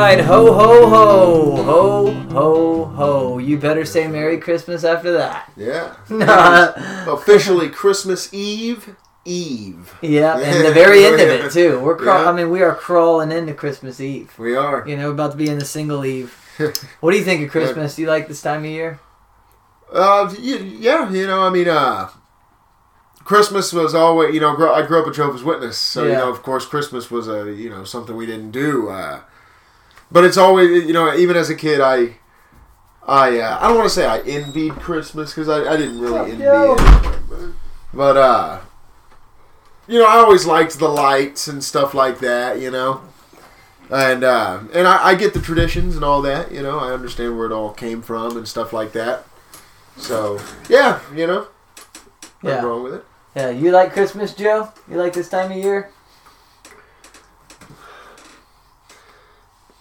right, ho ho ho, ho ho ho. You better say Merry Christmas after that. Yeah. Officially Christmas Eve. Eve. Yeah, and the very end of it too. We're craw- Yeah. I mean, we are crawling into Christmas Eve. We are. You know, about to be in the single Eve. What do you think of Christmas? Do you like this time of year? Uh, yeah, you know, I mean, uh, Christmas was always, you know, I grew up a Jehovah's Witness, so you know, of course, Christmas was a, you know, something we didn't do. Uh, but it's always, you know, even as a kid, I, I, uh, I don't want to say I envied Christmas because I, I didn't really envy yo. it, but uh, you know, I always liked the lights and stuff like that, you know. And uh, and I, I get the traditions and all that, you know. I understand where it all came from and stuff like that. So yeah, you know, nothing Yeah, wrong with it. yeah. You like Christmas, Joe? You like this time of year?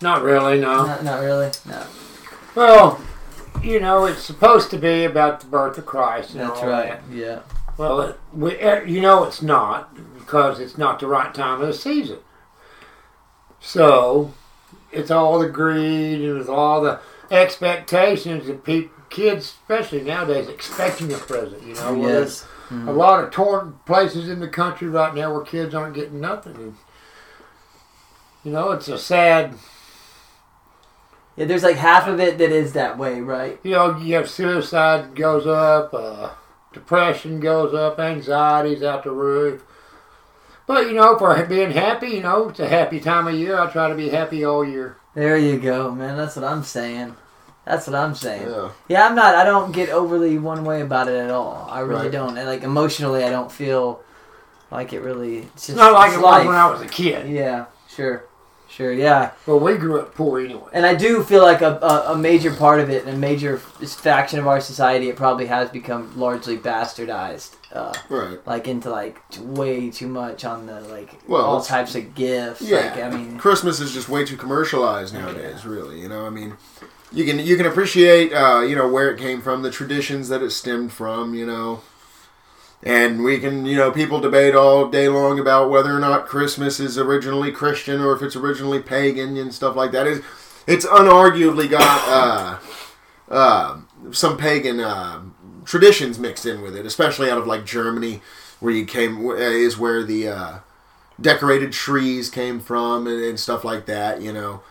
Not really, no. Not, not really. No. Well, you know, it's supposed to be about the birth of Christ. And That's right. that. Yeah. Well, it, we, eh, you know, it's not because it's not the right time of the season. So, it's all the greed and it's all the expectations that people, kids, especially nowadays, expecting a present. You know, Well, Yes. a lot of torn places in the country right now where kids aren't getting nothing. And, you know, it's a sad Yeah. There's like half of it that is that way, right? you know, you have suicide goes up, uh, depression goes up, anxiety's out the roof. But you know, for being happy, you know, it's a happy time of year. I try to be happy all year. There you go, man. That's what I'm saying. That's what I'm saying. Yeah, I'm not. I don't get overly one way about it at all. I really Right. don't. And like emotionally, I don't feel like it really. It's, just, It's not like it was life. when I was a kid. Yeah, sure, sure, yeah. Well, we grew up poor anyway. And I do feel like a, a, a major part of it, and a major faction of our society, it probably has become largely bastardized. Uh, right. like into like way too much on the like Well, all types of gifts. Yeah, Like, I mean, Christmas is just way too commercialized nowadays. Really, you know. I mean, you can you can appreciate uh, you know where it came from, the traditions that it stemmed from, you know. And we can, you know, people debate all day long about whether or not Christmas is originally Christian or if it's originally pagan and stuff like that. It's, it's unarguably got uh, uh, some pagan uh, traditions mixed in with it, especially out of like Germany, where you came is where the uh, decorated trees came from and, and stuff like that, you know.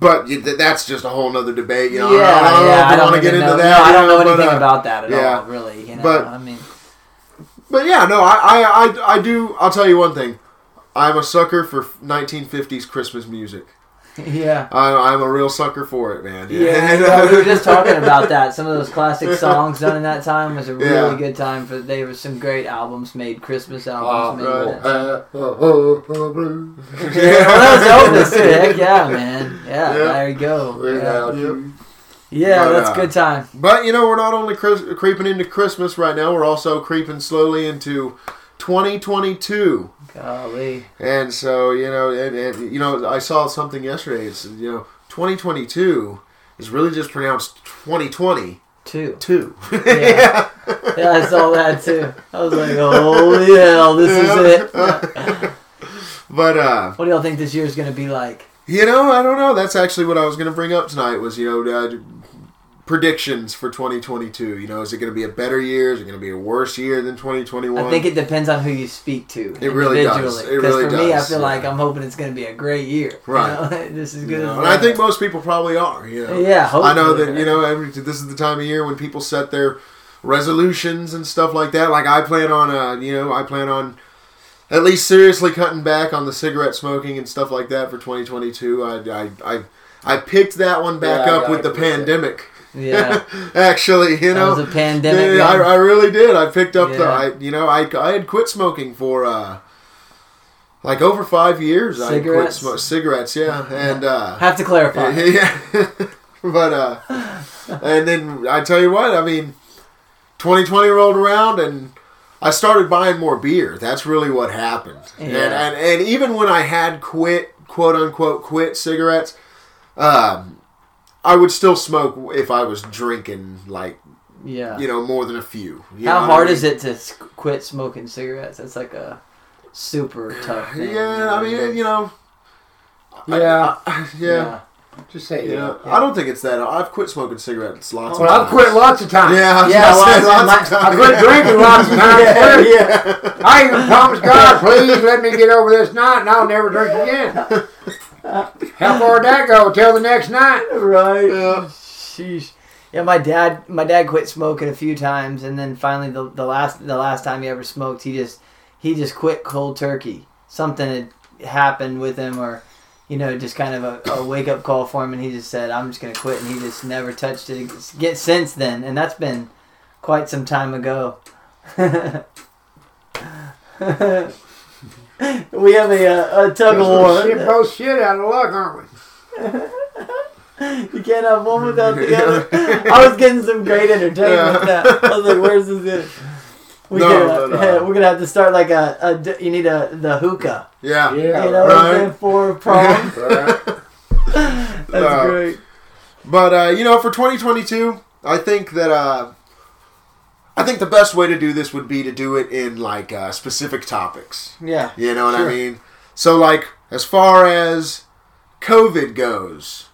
But that's just a whole nother debate, you know. yeah, I don't know yeah. I don't want to get into know. that. No, I don't know but, anything uh, about that at yeah. all. Really, you know. But- I mean, But yeah, no, I, I, I, I do. I'll tell you one thing. I'm a sucker for 1950s Christmas music. yeah. I, I'm a real sucker for it, man. Yeah, well, we were just talking about that. Some of those classic songs done in that time was a really Yeah. good time for. There was some great albums made, Christmas Uh, albums made. right. uh, uh, uh. Yeah, well, that was Elvis. Heck yeah, man. Yeah, Yeah. there you go. Yeah, yeah But, that's uh, good time. But you know, we're not only Chris- creeping into Christmas right now. We're also creeping slowly into 2022. Golly. And so you know, and, and you know, I saw something yesterday. It's you know, 2022 is really just pronounced 2020 Two. two. Yeah. Yeah, I saw that too. I was like, holy hell, this is it. But uh, What do y'all think this year is gonna be like? you know, I don't know. That's actually what I was going to bring up tonight. Was you know, uh, predictions for 2022. You know, is it going to be a better year? Is it going to be a worse year than 2021? I think it depends on who you speak to. It really does. It really for me, I does, feel like. I'm hoping it's gonna be a great year. you Right. know? this is You good. know, and I think most people probably are. You know, Yeah, I know that you know every this is the time of year when people set their resolutions and stuff like that. Like I plan on, uh, you know, I plan on at least seriously cutting back on the cigarette smoking and stuff like that for 2022. I I I, I picked that one back Yeah, up with the agree with that. pandemic. Yeah, Actually, you that know, was a pandemic. yeah, I. I really did. I picked up the, I, you know, I, I had quit smoking for uh, like over five years. I quit Cigarettes? cigarettes, yeah, and uh, Have to clarify. yeah, but uh, and then I tell you what, I mean, 2020 rolled around and I started buying more beer. That's really what happened. And, Yeah. and and even when I had quit, quote unquote, quit cigarettes, um, I would still smoke if I was drinking like Yeah. you know more than a few. You How know hard I is it to quit smoking cigarettes? That's like a super tough thing. Yeah, I mean, you know, Yeah. I- yeah, Just say yeah. yeah. I don't think it's that. I've quit smoking cigarettes lots Well, of I've times. quit lots of times. Yeah, I was Yeah, gonna well, say I- lots of I times. quit drinking lots of times. Yeah, yeah. I even promised God, please let me get over this night and I'll never drink again. How far would that go? Till the next night? Right. Yeah. Sheesh. Yeah, my dad, my dad quit smoking a few times, and then finally the, the last the last time he ever smoked, he just he just quit cold turkey. Something had happened with him, or you know, just kind of a, a wake up call for him, and he just said, "I'm just gonna quit," and he just never touched it get since then, and that's been quite some time ago. we have a, uh, a tug of war. Shit, both shit out of luck, aren't we? You can't have one without the other. I was getting some great entertainment with that. I was like, "Where's this?" Going? We No, could, but, uh, we're gonna have to start like a. you need a the hookah. Yeah. Yeah. You know what I'm right. saying? Four prongs. Right. That's Uh, great. But uh, you know, for 2022, I think that uh, I think the best way to do this would be to do it in like uh, specific topics. Yeah. You know what Sure. I mean? So, like, as far as COVID goes,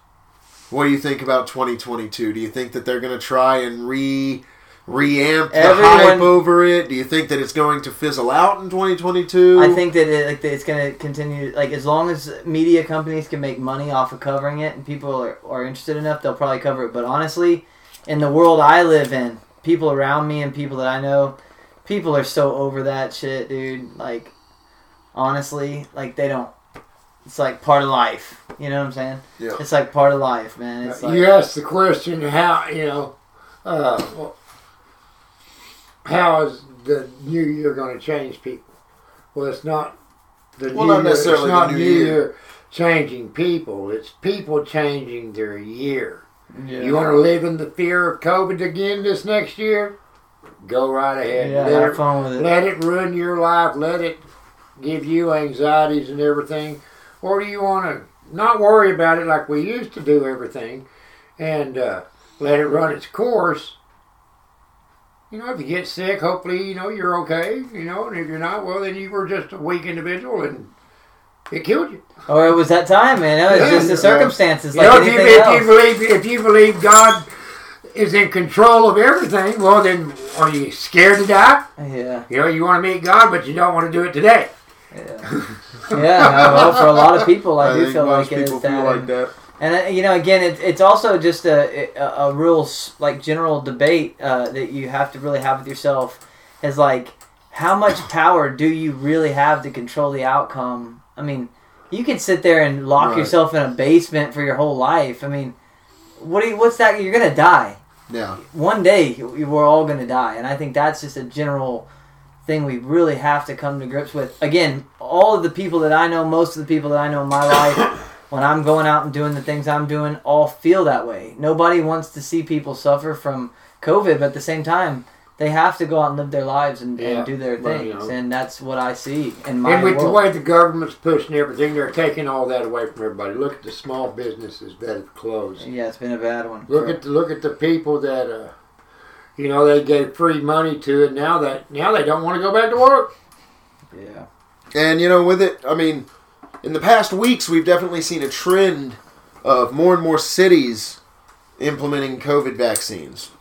what do you think about 2022? Do you think that they're going to try and re reamp the Everyone- hype over it? Do you think that it's going to fizzle out in 2022? I think that it, like it's gonna continue. Like as long as media companies can make money off of covering it, and people are, are interested enough, they'll probably cover it. But honestly, in the world I live in, people around me and people that I know, people are so over that shit, dude. Like, honestly, like they don't. It's like part of life. You know what I'm saying? Yeah. It's like part of life, man. It's like you asked the question how you know uh, how is the new year going to change people well it's not the Well, new not year, necessarily it's not new new year. year. changing people it's people changing their year yeah. you want to live in the fear of covid again this next year go right ahead yeah, let, have it, fun with it. let it ruin your life let it give you anxieties and everything or do you want to not worry about it like we used to do everything and uh, let it run its course. You know, if you get sick, hopefully, you know, you're okay, you know, and if you're not, well, then you were just a weak individual and it killed you. Or it was that time, man. It was Yeah, just the yeah. circumstances, You like know, if you, anything if else. you believe if you believe God is in control of everything, well, then are you scared to die? yeah. You know, you want to meet God, but you don't want to do it today. Yeah. yeah, well, for a lot of people, I, I do feel like it is feel that. like and, that. and, uh, you know, again, it, it's also just a, a, a real like general debate uh, that you have to really have with yourself is like, how much power do you really have to control the outcome? I mean, you could sit there and lock Right. yourself in a basement for your whole life. I mean, what do you, what's that? You're gonna die Yeah. one day. We're all gonna die, and I think that's just a general thing we really have to come to grips with. Again, all of the people that I know, most of the people that I know in my life, when I'm going out and doing the things I'm doing, all feel that way. Nobody wants to see people suffer from COVID, but at the same time, they have to go out and live their lives and, Yeah, and do their well, things, you know. and that's what I see in my And with the way the government's pushing everything, they're taking all that away from everybody. Look at the small businesses that have closed. yeah, it's been a bad one. Look at the, look at the people that uh, you know they gave free money to it. Now that now they don't want to go back to work. yeah. And you know, with it, I mean, in the past weeks, we've definitely seen a trend of more and more cities implementing COVID vaccines.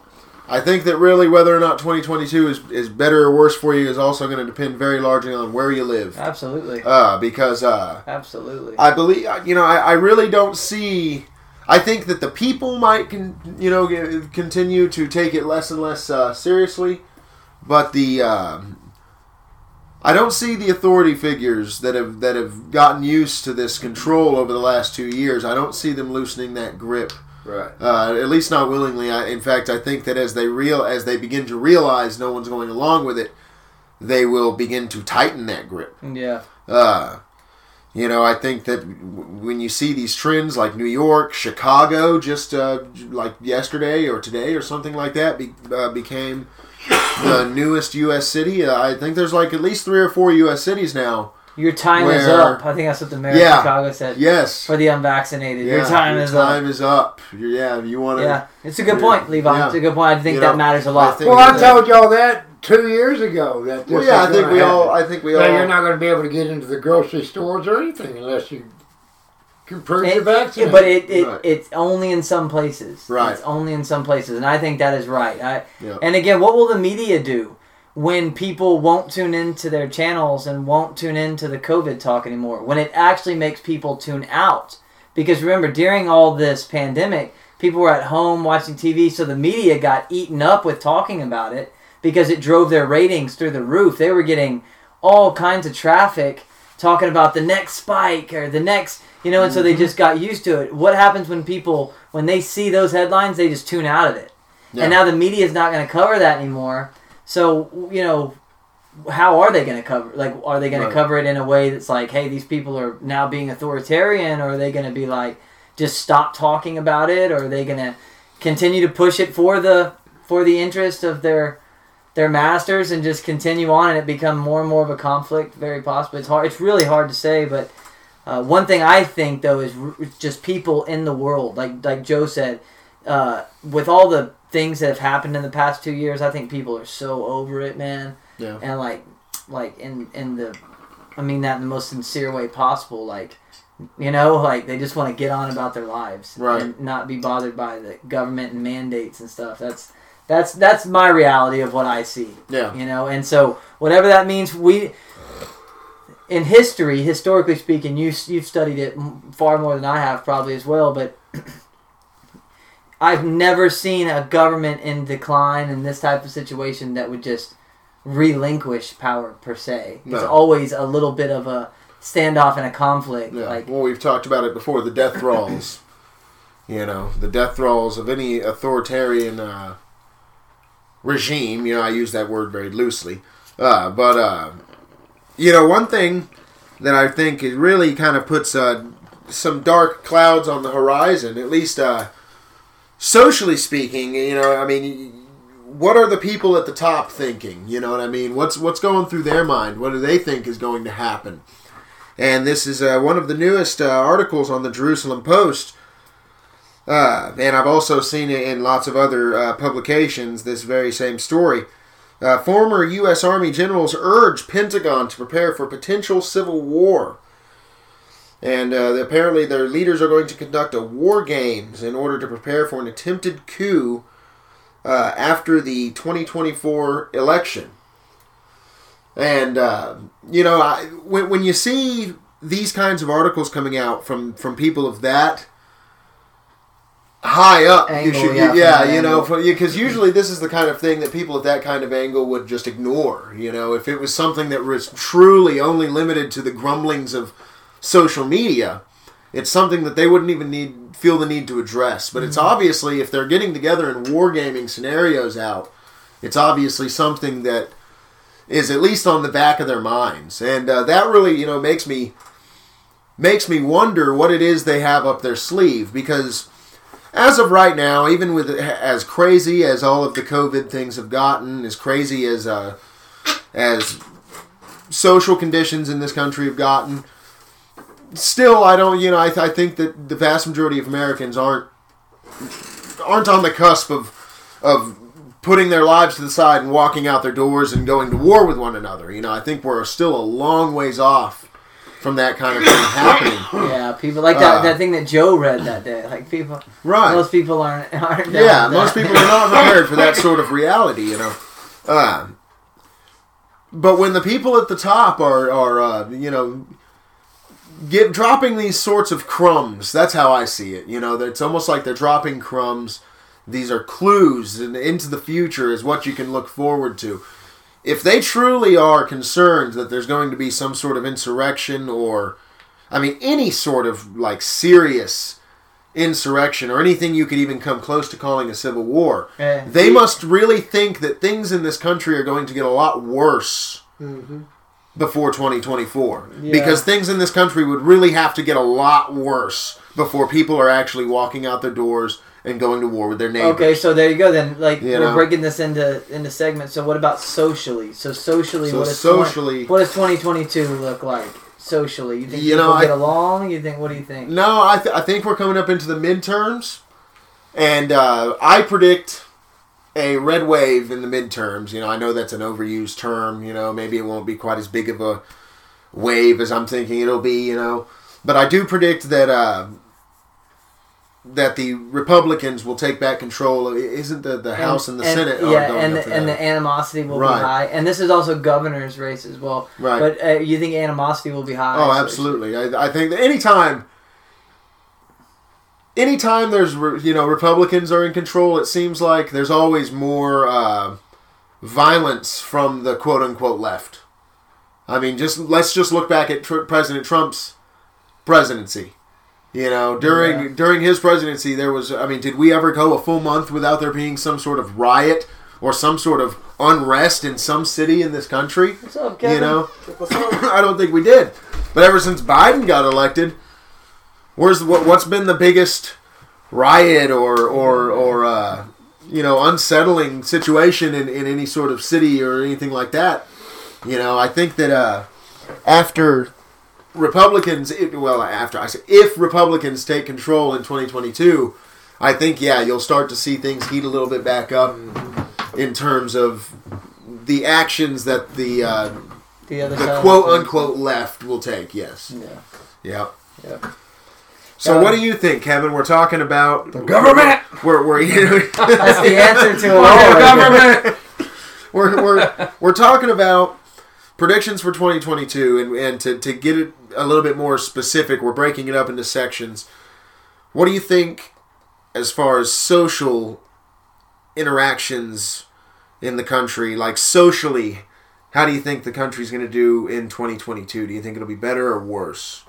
I think that really whether or not 2022 is, is better or worse for you is also going to depend very largely on where you live. Absolutely, Uh, because uh, absolutely. I believe, you know, I, I really don't see. I think that the people might, con, you know, continue to take it less and less uh, seriously, but the um I don't see the authority figures that have that have gotten used to this control over the last two years. I don't see them loosening that grip, Right. uh, at least not willingly. I, in fact, I think that as they real as they begin to realize no one's going along with it, they will begin to tighten that grip. yeah, Uh, you know, I think that w- when you see these trends like New York, Chicago, just uh, like yesterday or today or something like that, be, uh, became the newest U.S. city. Uh, I think there's like at least three or four U.S. cities now. Your time is up. I think that's what the mayor Yeah. of Chicago said. Yes. For the unvaccinated, your time your is time up. Time is up. You're- Yeah, you want to. Yeah, it's a good point, Levi. Yeah. It's a good point. I think You that know, matters a lot. think- Well, I told y'all that two years ago that Well, yeah, I think gonna we all. I think we Now, all. you're not going to be able to get into the grocery stores or anything unless you can prove you're vaccinated. but it, it Right. it's only in some places. Right. It's only in some places, and I think that is right. I, Yeah. And again, what will the media do when people won't tune into their channels and won't tune into the COVID talk anymore? When it actually makes people tune out? Because remember, during all this pandemic, people were at home watching TV, so the media got eaten up with talking about it because it drove their ratings through the roof. They were getting all kinds of traffic talking about the next spike or the next, you know, and so they mm-hmm. just got used to it. What happens when people, when they see those headlines, they just tune out of it? Yeah. And now the media is not going to cover that anymore. So, you know, how are they going to cover? Like, are they going Right. to cover it in a way that's like, hey, these people are now being authoritarian, or are they going to be like, just stop talking about it, or are they going to continue to push it for the for the interest of their their masters and just continue on and it become more and more of a conflict? Very possible. It's hard. It's really hard to say, but. Uh, one thing I think though is r- just people in the world, like like Joe said, uh, with all the things that have happened in the past two years, I think people are so over it, man. Yeah. And like, like in in the, I mean that in the most sincere way possible. Like, you know, like they just want to get on about their lives Right. and not be bothered by the government and mandates and stuff. That's that's that's my reality of what I see. Yeah. You know, and so whatever that means, we. In history, historically speaking, you you've studied it far more than I have, probably as well. But I've never seen a government in decline in this type of situation that would just relinquish power per se. It's No. always a little bit of a standoff and a conflict. Yeah. Like well, we've talked about it before. The death thralls. you know, the death thralls of any authoritarian uh, regime. You know, I use that word very loosely. Uh, but uh, you know, one thing that I think it really kind of puts uh, some dark clouds on the horizon, at least uh, socially speaking. You know, I mean. What are the people at the top thinking? You know what I mean? What's what's going through their mind? What do they think is going to happen? and this is uh, one of the newest uh, articles on the Jerusalem Post. Uh, and I've also seen it in lots of other uh, publications. This very same story. Uh, former U.S. Army generals urge Pentagon to prepare for potential civil war. And uh, apparently, their leaders are going to conduct a war games in order to prepare for an attempted coup uh, after the 2024 election. And uh, you know, I, when when you see these kinds of articles coming out from from people of that high up, Angle, you should, yeah, yeah, you know, because usually this is the kind of thing that people at that kind of angle would just ignore. You know, if it was something that was truly only limited to the grumblings of social media, it's something that they wouldn't even need feel the need to address. But it's Mm-hmm. obviously if they're getting together and wargaming scenarios out, it's obviously something that is at least on the back of their minds, and uh, that really you know makes me makes me wonder what it is they have up their sleeve because as of right now, even with as crazy as all of the COVID things have gotten, as crazy as uh, as social conditions in this country have gotten, still I don't you know I, th- I think that the vast majority of Americans aren't aren't on the cusp of of putting their lives to the side and walking out their doors and going to war with one another. You know, I think we're still a long ways off from that kind of thing happening. yeah, people like that Uh, that thing that Joe read that day. Like people, Right. most people aren't aren't. yeah, most people are not prepared for that sort of reality, you know. Uh, but when the people at the top are, are uh, you know, get dropping these sorts of crumbs, that's how I see it. You know, it's almost like they're dropping crumbs. These are clues and into the future is what you can look forward to. If they truly are concerned that there's going to be some sort of insurrection or, I mean, any sort of like serious insurrection or anything you could even come close to calling a civil war, Yeah. they must really think that things in this country are going to get a lot worse mm-hmm. Before 2024. Yeah. Because things in this country would really have to get a lot worse before people are actually walking out their doors and going to war with their neighbors. Okay, so there you go. Then, like You we're know. breaking this into into segments. So, what about socially? So, socially, So what is socially- 20, what does twenty twenty two look like? Socially, you think You people know, I- get along? You think? What do you think? No, I, th- I think we're coming up into the midterms, and uh, I predict a red wave in the midterms. You know, I know that's an overused term. You know, maybe it won't be quite as big of a wave as I'm thinking it'll be. You know, but I do predict that uh, that the Republicans will take back control. Isn't the the House and, the Senate? Yeah, going and the, and the animosity will Right. be high. And this is also governor's race as well. Right. But uh, you think animosity will be high? Oh, so- absolutely. I, I think that anytime, anytime there's re- you know Republicans are in control, it seems like there's always more uh, violence from the quote unquote left. I mean, just let's just look back at tr- President Trump's presidency. You know, during Yeah. during his presidency, there was. I mean, did we ever go a full month without there being some sort of riot or some sort of unrest in some city in this country? Up? You know, I don't think we did. But ever since Biden got elected, where's what, what's been the biggest riot or or or uh, you know unsettling situation in, in any sort of city or anything like that? You know, I think that uh, after Republicans, it- well, after I say if Republicans take control in 2022, I think yeah, you'll start to see things heat a little bit back up in terms of the actions that the uh, the other the quote unquote left will take. Yes. Yeah. Yeah. Yeah. So Um, what do you think, Kevin? We're talking about the government! We're we're you know, That's the answer to it all. Government. we're we're we're talking about predictions for 2022, and and to to get it a little bit more specific, we're breaking it up into sections. What do you think, as far as social interactions in the country, like socially? How do you think the country's going to do in 2022? Do you think it'll be better or worse?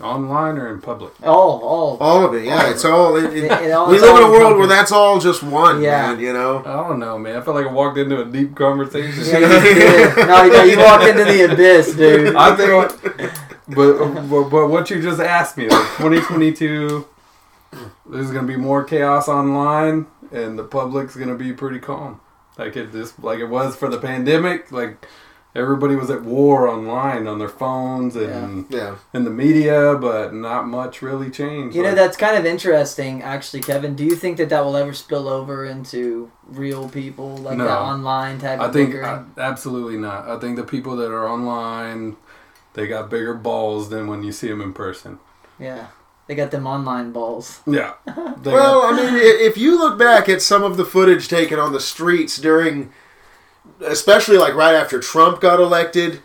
Online or in public? All, all. All of it, yeah. It's all. It, it- It- it all- we it's live in a world where that's all just one, Yeah. man. You know. I don't know, man. I feel like I walked into a deep conversation. Yeah, you did. No, no, you walked into the abyss, dude. I think, but, but but what you just asked me, like 2022, there's gonna be more chaos online, and the public's gonna be pretty calm, like it just like it was for the pandemic. Like everybody was at war online on their phones and Yeah. in the media, but not much really changed. You know, that's kind of interesting, actually, Kevin. Do you think that that will ever spill over into real people, like No. that online type I of think bickering? uh, absolutely not. I think the people that are online, they got bigger balls than when you see them in person. yeah. They got them online balls. Yeah. Well, got- I mean, if you look back at some of the footage taken on the streets during, especially like right after Trump got elected,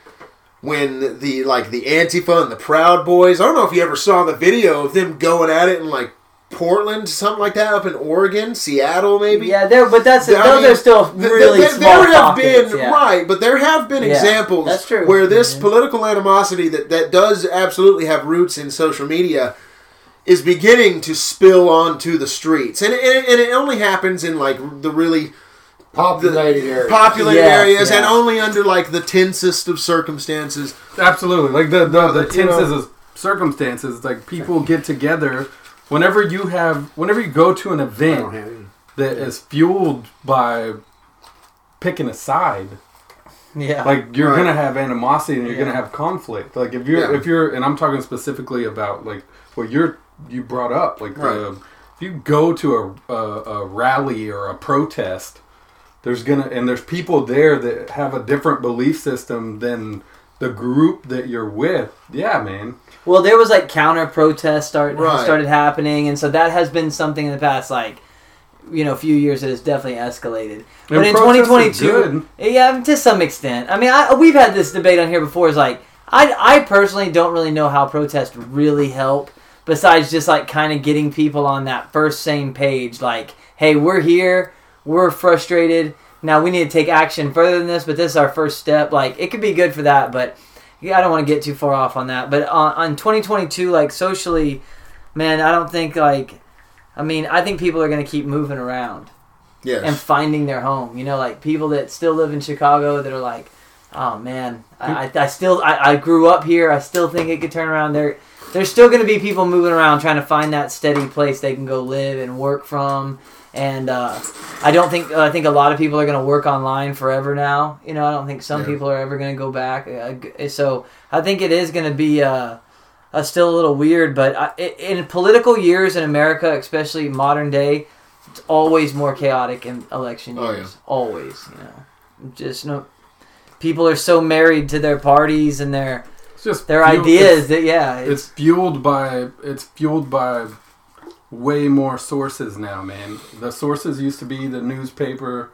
when the like the Antifa and the Proud Boys. I don't know if you ever saw the video of them going at it in like Portland, something like that, up in Oregon, Seattle, maybe. Yeah, there, but that's I those mean, are still Th- really th- small there have pockets. been yeah. right, but there have been Yeah, examples that's true. where this Mhm. political animosity that that does absolutely have roots in social media is beginning to spill onto the streets, and and it- and it only happens in like the really Populated area. populated Yeah, areas and only under like the tensest of circumstances. Absolutely, like the the, the You know- tenses of circumstances, like people get together. Whenever you have, whenever you go to an event have any. that is fueled by picking a side, Yeah. like you're Right. gonna have animosity and you're Yeah. gonna have conflict. Like if you're Yeah. if you're, and I'm talking specifically about like what you're you brought up, like Right. the, if you go to a, a a rally or a protest, there's gonna and there's people there that have a different belief system than the group that you're with. Yeah, man. Well, there was like counter protests start Right. started happening, and so that has been something in the past, like you know, a few years that has definitely escalated. But in protests are 2022, yeah, to some extent. I mean, I, we've had this debate on here before. Is like, I I personally don't really know how protests really help, besides just like kind of getting people on that first same page. Like, hey, we're here, we're frustrated. Now we need to take action further than this, but this is our first step. Like, it could be good for that, but yeah, I don't want to get too far off on that. But on, on 2022, like socially, man, I don't think like. I mean, I think people are going to keep moving around Yes. and finding their home. You know, like people that still live in Chicago that are like, oh man, I, I, I still I, I grew up here. I still think it could turn around. There, there's still going to be people moving around trying to find that steady place they can go live and work from. And uh, I don't think I think a lot of people are going to work online forever now. You know, I don't think some Yeah. people are ever going to go back. Uh, so I think it is going to be. Uh, uh, still a little weird, but I, i- in political years in America, especially modern day, it's always more chaotic in election Oh, years. Always, you know. Just no. People are so married to their parties and their It's just their fuel- ideas that yeah, it's, it's fueled by it's fueled by way more sources now, man. The sources used to be the newspaper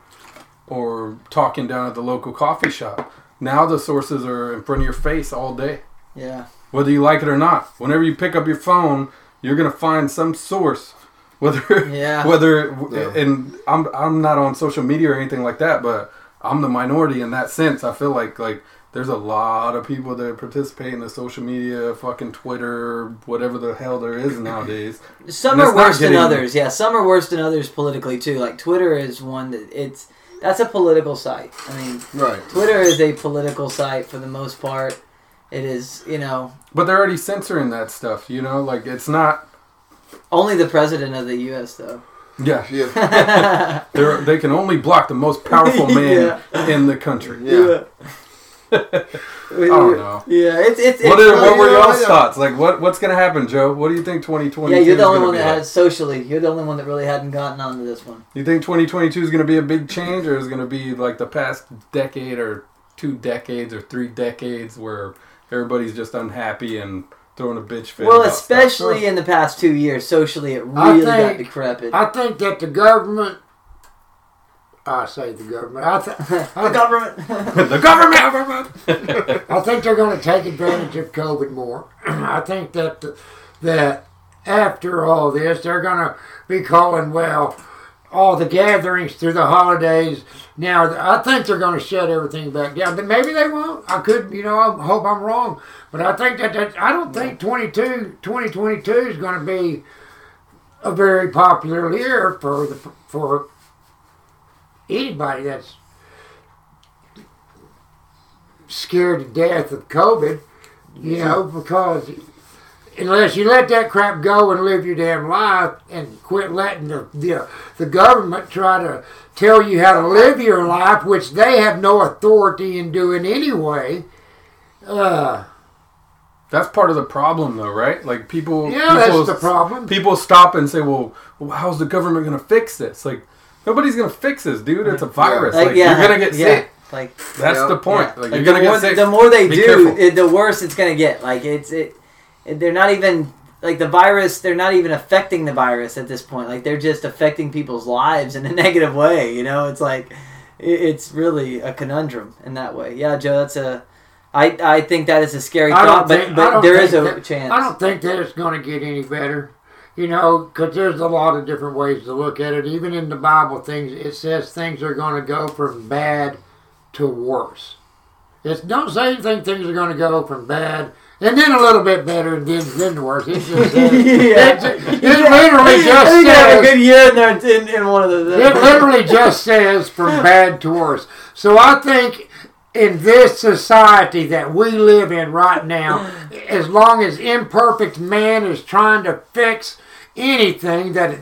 or talking down at the local coffee shop. Now the sources are in front of your face all day. yeah. whether you like it or not. Whenever you pick up your phone, you're gonna find some source, whether Yeah. whether Yeah. and I'm I'm not on social media or anything like that, but I'm the minority in that sense. I feel like like there's a lot of people that participate in the social media, fucking Twitter, whatever the hell there is nowadays. Some And are it's not worse than others. Yeah, some are worse than others politically too. Like Twitter is one that it's that's a political site. I mean, Right. Twitter is a political site for the most part. It is, you know, But they're already censoring that stuff, you know. Like it's not. only the president of the U.S. though. Yeah, Yeah. they they can only block the most powerful man in the country. Yeah. I I don't know. Yeah, it's it's, What, it's are, what were yeah, y'all's yeah. thoughts? Like, what what's gonna happen, Joe? What do you think twenty twenty? yeah. You're the only one that like? has socially. You're the only one that really hadn't gotten onto this one. You think 2022 is gonna be a big change, or is it gonna be like the past decade, or two decades, or three decades, where everybody's just unhappy and throwing a bitch fit? Well, about stuff? especially in the past two years, socially, it I really got decrepit. I think that the government. I say the government. I, th- the government. the government. I think they're going to take advantage of COVID more. I think that that after all this, they're going to be calling well all the gatherings through the holidays. Now, I think they're going to shut everything back down. But maybe they won't. I could, you know, I hope I'm wrong. But I think that, that I don't think 22, 2022 is going to be a very popular year for the for anybody that's scared to death of COVID, you know, because unless you let that crap go and live your damn life and quit letting the, the, the government try to tell you how to live your life, which they have no authority in doing anyway. Uh, That's part of the problem, though, right? Like people. yeah, people, that's the problem. People stop and say, "Well, how's the government gonna fix this?" Like nobody's gonna fix this, dude. It's a virus. Like, Like, yeah, you're gonna get yeah. sick. Like That's Yeah. the point. Yeah. Like, Like, you're the, gonna more, get sick. the more they Be do, it, the worse it's gonna get. Like it's it, it, they're not even like the virus. They're not even affecting the virus at this point. Like they're just affecting people's lives in a negative way. You know, it's like it, it's really a conundrum in that way. Yeah, Joe, that's a. I, I think that is a scary I thought, don't but but there is a that- chance. I don't think that it's going to get any better. You know, because there's a lot of different ways to look at it. Even in the Bible, things it says things are going to go from bad to worse. It don't say anything. Things are going to go from bad and then a little bit better and then then worse. It just says, Yeah. it, it literally just I have a good year in there in, in one of the. it literally just says from bad to worse. So I think in this society that we live in right now, as long as imperfect man is trying to fix anything that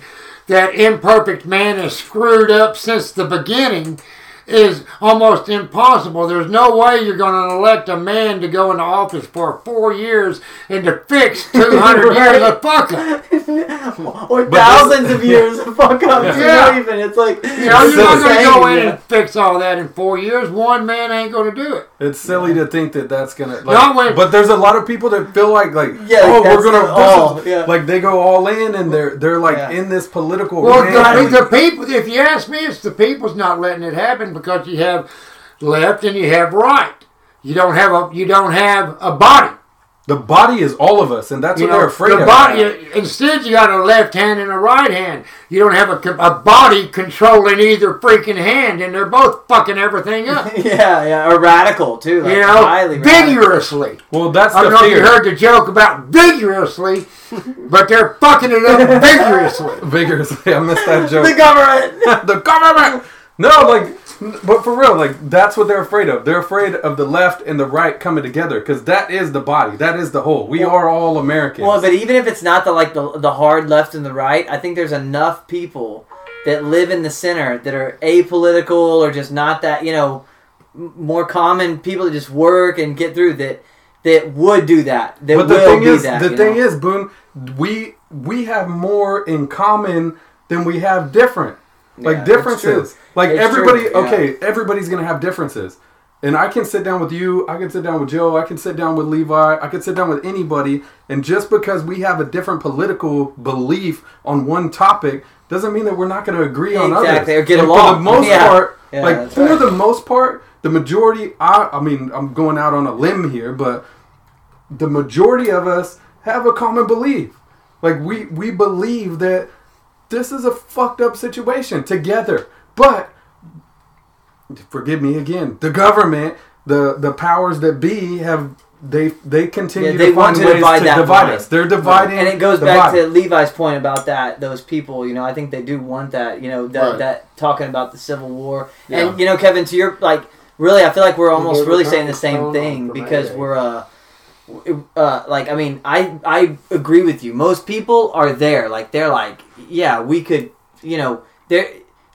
that imperfect man has screwed up since the beginning is almost impossible. There's no way you're going to elect a man to go into office for four years and to fix 200 years of fuck up. or But thousands of years of fuck ups. Yeah. Not even. It's like You know, it's you're not going to go in yeah. and fix all that in four years. One man ain't going to do it. It's silly to think that that's gonna. Like, No, wait. but there's a lot of people that feel like like Yeah, oh we're gonna the oh, all, is- yeah. like they go all in and they're they're like Yeah. in this political. Well, rant. the, the people, if you ask me, it's the people's not letting it happen because you have left and you have right. You don't have a you don't have a body. The body is all of us, and that's You what know, they're afraid the of. body. Instead, you got a left hand and a right hand. You don't have a, a body controlling either freaking hand, and they're both fucking everything up. Yeah, yeah, or radical too. Like You know, highly radical. vigorously. Well, that's I don't know if you heard the joke about vigorously, but they're fucking it up vigorously. Vigorously, I missed that joke. The government. the government. No, like, but for real, like that's what they're afraid of. They're afraid of the left and the right coming together because that is the body. That is the whole. We are all Americans. well, but even if it's not the like the the hard left and the right, I think there's enough people that live in the center that are apolitical or just not that you know more common people that just work and get through that that would do that. That but the will thing do is, that. the thing know? is, Boone, we we have more in common than we have different like it's differences. Like It's everybody, true, yeah. okay, everybody's gonna have differences. And I can sit down with you, I can sit down with Joe, I can sit down with Levi, I can sit down with anybody, and just because we have a different political belief on one topic doesn't mean that we're not going to agree on others. Exactly, or get And For the most Yeah. part, Yeah, like for right. the most part, the majority, I, I mean, I'm going out on a limb here, but the majority of us have a common belief. Like we we believe that this is a fucked up situation together. But forgive me again, the government, the the powers that be have they they continue Yeah, they to want to divide to that divide line. us. They're dividing, and it goes back body. to Levi's point about that. Those people, you know, I think they do want that. You know, that Right. that talking about the Civil War, Yeah. and you know, Kevin, to your like, really, I feel like we're almost gave really saying the same thing because we're uh. Uh, like I mean, I I agree with you. Most people are there, like they're like, yeah, we could, you know, there.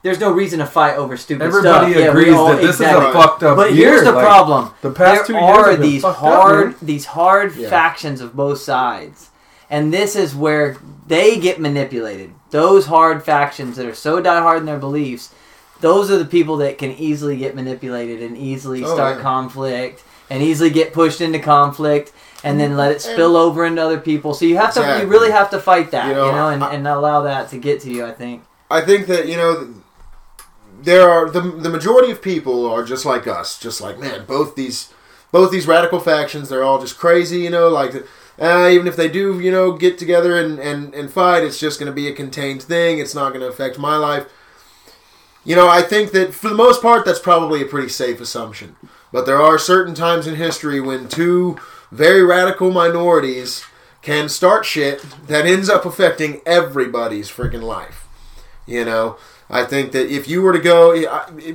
There's no reason to fight over stupid Everybody stuff. Yeah, agrees all- that this exactly. is a fucked up But year. here's the Like, problem: The past two there years are these hard, up, these hard Yeah. factions of both sides, and this is where they get manipulated. Those hard factions that are so diehard in their beliefs, those are the people that can easily get manipulated and easily Oh, start yeah. conflict and easily get pushed into conflict. And then let it spill over into other people. So you have to, you really have to fight that, You you know, know, and, I- and allow that to get to you. I think. I think that you know there are the the majority of people are just like us, just like man, both these both these radical factions, they're all just crazy, you know, like uh, even if they do, you know, get together and and and fight, it's just going to be a contained thing. It's not going to affect my life. You know, I think that for the most part, that's probably a pretty safe assumption. But there are certain times in history when two very radical minorities can start shit that ends up affecting everybody's freaking life. You know, I think that if you were to go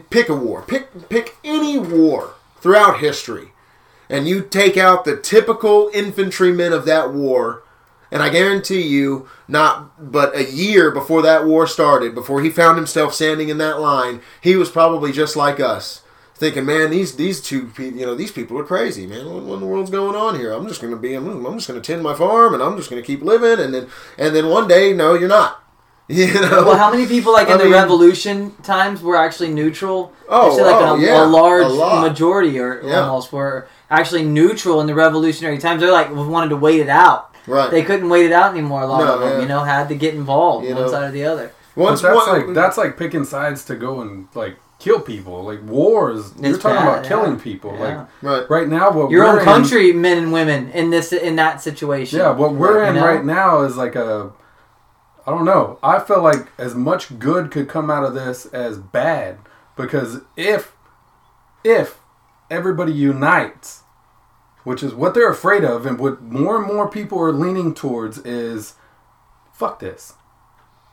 pick a war, pick pick any war throughout history, and you take out the typical infantrymen of that war, and I guarantee you, not but a year before that war started, before he found himself standing in that line, he was probably just like us, thinking, "Man, these these two, pe- you know, these people are crazy, man. What, what in the world's going on here? I'm just going to be, I'm, I'm just going to tend my farm, and I'm just going to keep living, and then and then one day, no, you're not." You know, Well, how many people like in I the mean- revolution times were actually neutral? Oh, Actually, like oh, a, yeah, a large a majority or Yeah. almost were actually neutral in the revolutionary times. They're like wanted to wait it out. right? They couldn't wait it out anymore. A lot No, of them, yeah. you know, had to get involved You one know. side or the other. Once that's one- like that's like picking sides to go and like kill people. Like wars, you're talking bad, about yeah. killing people. Yeah. Like right. right now, what Your we're own in- country, men and women, in this in that situation. Yeah, what we're You in know? right now is like a. I don't know. I feel like as much good could come out of this as bad because if, if everybody unites, which is what they're afraid of, and what more and more people are leaning towards is, fuck this.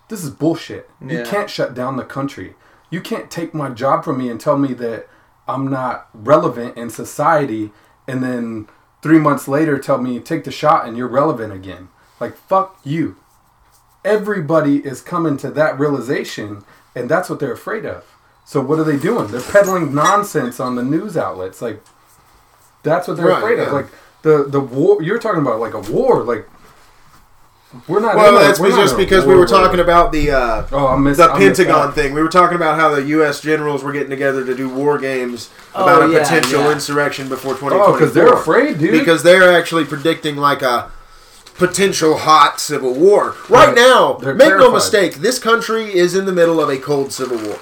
This is bullshit. You can't shut down the country. You can't take my job from me and tell me that I'm not relevant in society, and then three months later tell me take the shot and you're relevant again. Like fuck you. Everybody is coming to that realization, and that's what they're afraid of. So what are they doing? They're peddling nonsense on the news outlets. Like that's what they're Right, afraid of. Like the the war. You're talking about like a war. Like we're not. Well, that's we're just in because we were talking where- about the uh, Oh, I missed the I Pentagon thing. We were talking about how the U.S. generals were getting together to do war games Oh, about a yeah, potential yeah. insurrection before 2024. Oh, because they're afraid, dude. Because they're actually predicting like a potential hot civil war. Right Right. now, They're make no mistake, this country is in the middle of a cold civil war.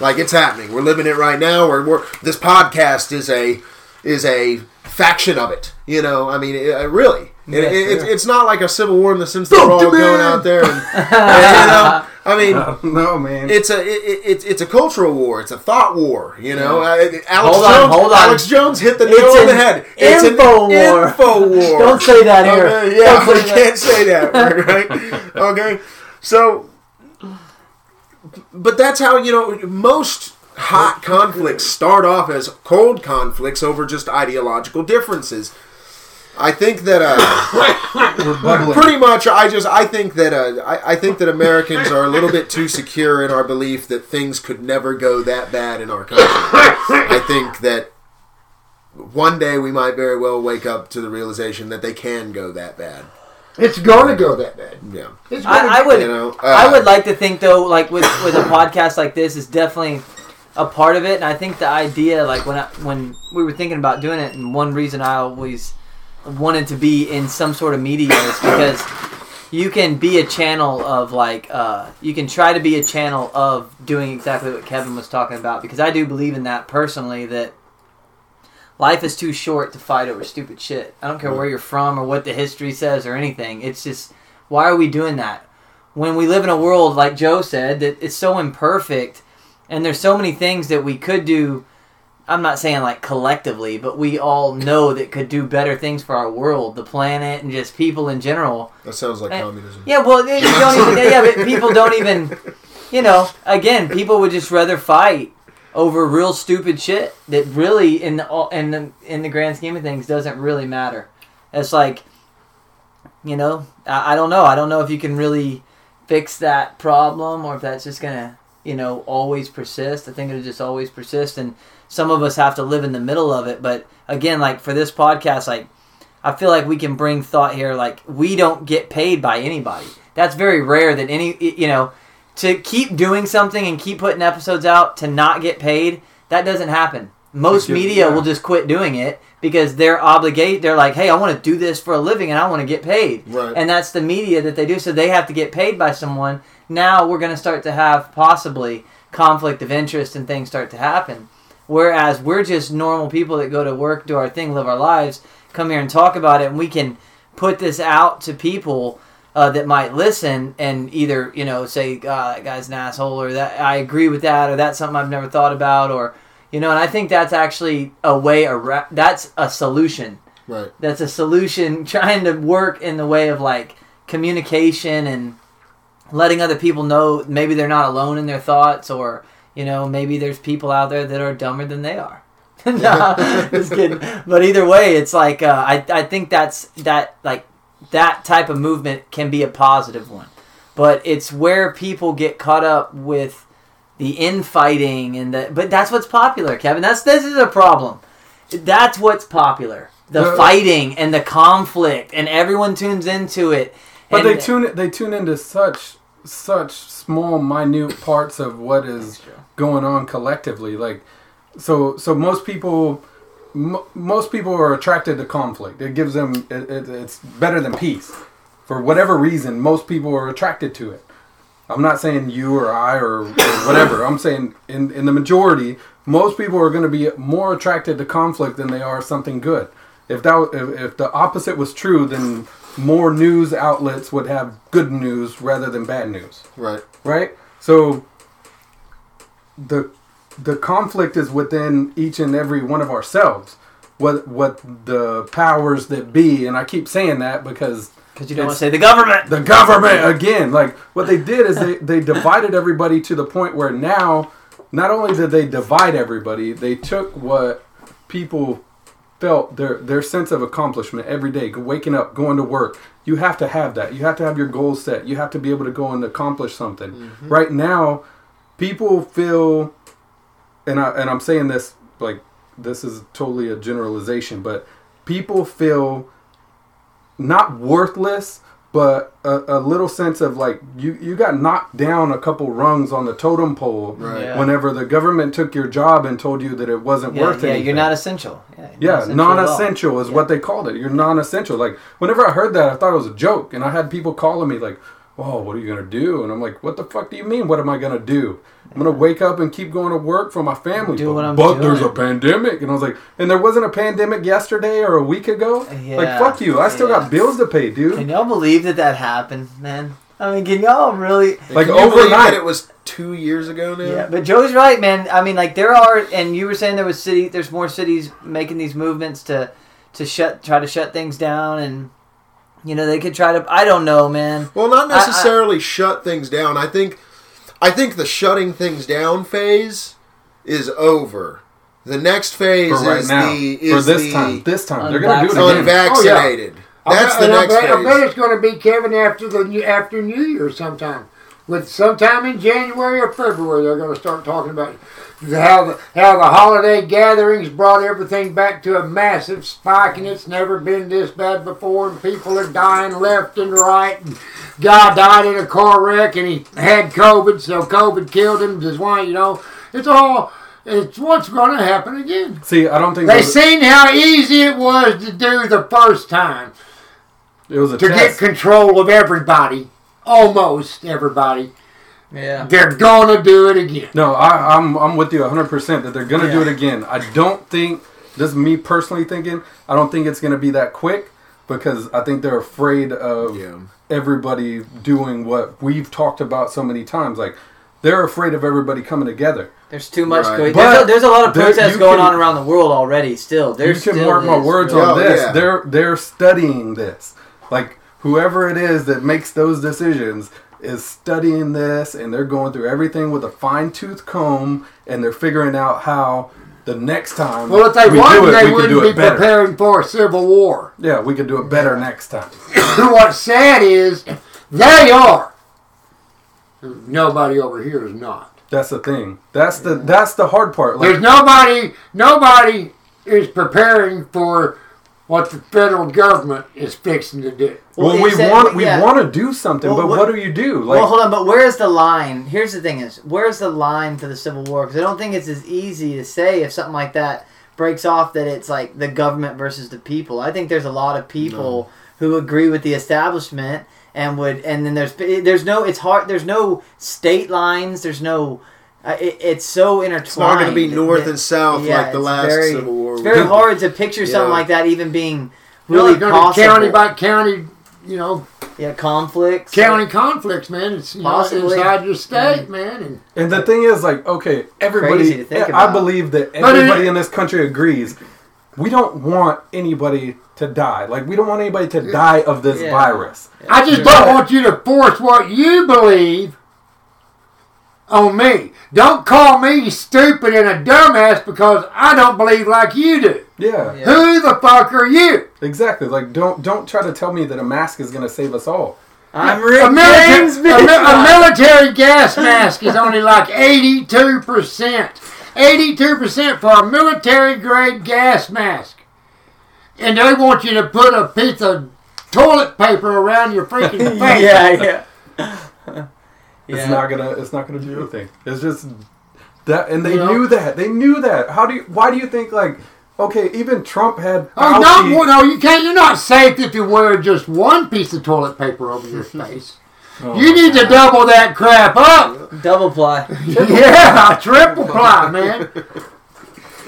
Like it's happening. We're living it right now. We're, we're this podcast is a is a faction of it. You know, I mean, it, uh, really, It- Yes, it- it's, it's not like a civil war in the sense that we're all going out there and, and, you know. I mean, no, don't man. it's a it, it, it's it's a cultural war. It's a thought war. You know, uh, Alex Hold on, Jones. hold on. Alex Jones hit the It's nail on an the head. It's info an war. Info war. Don't say that here. Okay, yeah, Don't we say that. can't say that, right? Okay, so, but that's how you know most hot conflicts start off as cold conflicts over just ideological differences. I think that uh, pretty much i just i think that uh, I, I think that americans are a little bit too secure in our belief that things could never go that bad in our country i think that one day we might very well wake up to the realization that they can go that bad It's going to go that bad. Yeah, It's gonna I, I would you know, uh, I would like to think though, like with with a podcast like this, is definitely a part of it. And I think the idea, like when I, when we were thinking about doing it, and one reason I always wanted to be in some sort of media is because you can be a channel of like uh, you can try to be a channel of doing exactly what Kevin was talking about because I do believe in that personally that life is too short to fight over stupid shit. I don't care where you're from or what the history says or anything. It's just why are we doing that? When we live in a world like Joe said that it's so imperfect and there's so many things that we could do I'm not saying like collectively, but we all know that could do better things for our world, the planet, and just people in general. that sounds like Eh, communism. Yeah, well, you don't even. Yeah, but people don't even. You know, again, people would just rather fight over real stupid shit that really, in the all- in the in the grand scheme of things, doesn't really matter. It's like, you know, I, I don't know. I don't know if you can really fix that problem or if that's just gonna, you know, always persist. I think it'll just always persist, and some of us have to live in the middle of it. But again, like for this podcast, like I feel like we can bring thought here. Like we don't get paid by anybody. That's very rare that any you know to keep doing something and keep putting episodes out to not get paid. That doesn't happen. Most Because- media yeah. will just quit doing it because they're obligate. They're like, hey, I want to do this for a living and I want to get paid. Right. And that's the media that they do. So they have to get paid by someone. Now we're going to start to have possibly conflict of interest and things start to happen. Whereas we're just normal people that go to work, do our thing, live our lives, come here and talk about it, and we can put this out to people uh, that might listen and either you know say, "God, that guy's an asshole," or "that I agree with that," or "That's something I've never thought about," or you know. And I think that's actually a way around. That's a solution. Right. That's a solution trying to work in the way of like communication and letting other people know maybe they're not alone in their thoughts or you know maybe there's people out there that are dumber than they are. No just kidding. But either way it's like uh, I, I think that's that like that type of movement can be a positive one. But it's where people get caught up with the infighting and the but that's what's popular kevin. That's this is a problem. That's what's popular. The fighting and the conflict and everyone tunes into it. But they tune. They tune into such such small, minute parts of what is. Going on collectively. Like, so so most people, mo most people are attracted to conflict. It gives them. It, it, it's better than peace. For whatever reason, most people are attracted to it. I'm not saying you or I or, or whatever. I'm saying in in the majority, most people are going to be more attracted to conflict than they are something good. If that if, if the opposite was true, then more news outlets would have good news rather than bad news, Right. right? So the the conflict is within each and every one of ourselves. What what the powers that be, and I keep saying that because because you don't want to say the government the government again. Like what they did is they, they divided everybody to the point where now not only did they divide everybody, they took what people felt their their sense of accomplishment every day, waking up, going to work. You have to have that. You have to have your goals set. You have to be able to go and accomplish something. Mm-hmm. Right now, people feel and I and I'm saying this like this is totally a generalization, but people feel not worthless, but a, a little sense of like you you got knocked down a couple rungs on the totem pole Right. Yeah. whenever the government took your job and told you that it wasn't yeah, worth yeah anything. you're not essential yeah, Yeah, not essential at all. non-essential is what they called it. You're non-essential. Like whenever I heard that, I thought it was a joke, and I had people calling me like, "Oh, what are you gonna do?" And I'm like, "What the fuck do you mean? What am I gonna do? I'm gonna wake up and keep going to work for my family." Do but what I'm but there's a pandemic, and I was like, "And there wasn't a pandemic yesterday or a week ago? Yeah, like fuck you! I still yeah. got bills to pay, dude." Can y'all believe that that happened, man? I mean, can y'all really? Like, Can you overnight. that it was two years ago now. Yeah, but Joe's right, man. I mean, like there are, and you were saying there was city, there's more cities making these movements to, to shut, try to shut things down, and you know they could try to. I don't know, man. Well, not I- I- necessarily shut things down. I think, I think the shutting things down phase is over. The next phase For right is now, the for is this the time, this time they're gonna do it again. unvaccinated. Oh, I That's bet- the and I next bet, I bet it's going to be Kevin after the after New Year sometime. With sometime in January or February, they're going to start talking about how the, how the holiday gatherings brought everything back to a massive spike, and it's never been this bad before, and people are dying left and right. And guy died in a car wreck, and he had COVID, so COVID killed him. Just why, you know, it's all. It's what's going to happen again. See, I don't think They seen how easy it was to do the first time it was a to get control of everybody, almost everybody. Yeah. They're gonna do it again. No, I, I'm I'm with you 100 percent that they're gonna do it again. I don't think this is me personally thinking. I don't think it's gonna be that quick because I think they're afraid of Yeah. everybody doing what we've talked about so many times. Like they're afraid of everybody coming together. There's too much. Right. Going. But There's, a, there's a lot of protests you going can- on around the world already. Still, there's you can still mark my words really- on Oh, this. yeah. They're they're studying this. Like whoever it is that makes those decisions is studying this, and they're going through everything with a fine tooth comb, and they're figuring out how the next time. Well, if they we do it, they we wouldn't be better. preparing for a civil war. Yeah, we could do it better next time. What's sad is they are. Nobody over here is not. That's the thing. That's the that's the hard part. There's nobody. Nobody is preparing for what the federal government is fixing to do. well, Well, we that- want we yeah. want to do something, Well, but what- what, do you do? Like, well, hold on, but where is the line? Here's the thing: is where's the line for the Civil War? Because I don't think it's as easy to say if something like that breaks off that it's like the government versus the people. I think there's a lot of people who agree with the establishment and would, and then there's there's no it's hard. There's no state lines. There's no. Uh, it, it's so intertwined. It's not going to be north and south yeah, like the last very- Civil War. It's very was. hard to picture something Yeah. like that even being Really, really going possible. county by county, you know, yeah, conflicts. county conflicts, man. It's you know, Possibly. inside your state, man. And and the thing is, like, okay, everybody. Crazy to think I believe that But it- everybody in this country agrees. We don't want anybody to die. Like, we don't want anybody to die of this Yeah. virus. I just don't want you to force what you believe on me. Don't call me stupid and a dumbass because I don't believe like you do. Yeah, Yeah. Who the fuck are you? exactly. Like, don't don't try to tell me that a mask is going to save us all. I'm A Rick military, James, a, a military gas mask is only like 82%. 82% for a military grade gas mask. And they want you to put a piece of toilet paper around your freaking face. yeah, yeah. It's not gonna. It's not gonna do anything. It's just that, and they You know? knew that. They knew that. How do you? Why do you think like? Okay, even Trump had. Oh, no, no, you can't. You're not safe if you wear just one piece of toilet paper over your face. Oh, You need to double that crap up. Double ply. yeah, triple ply, man.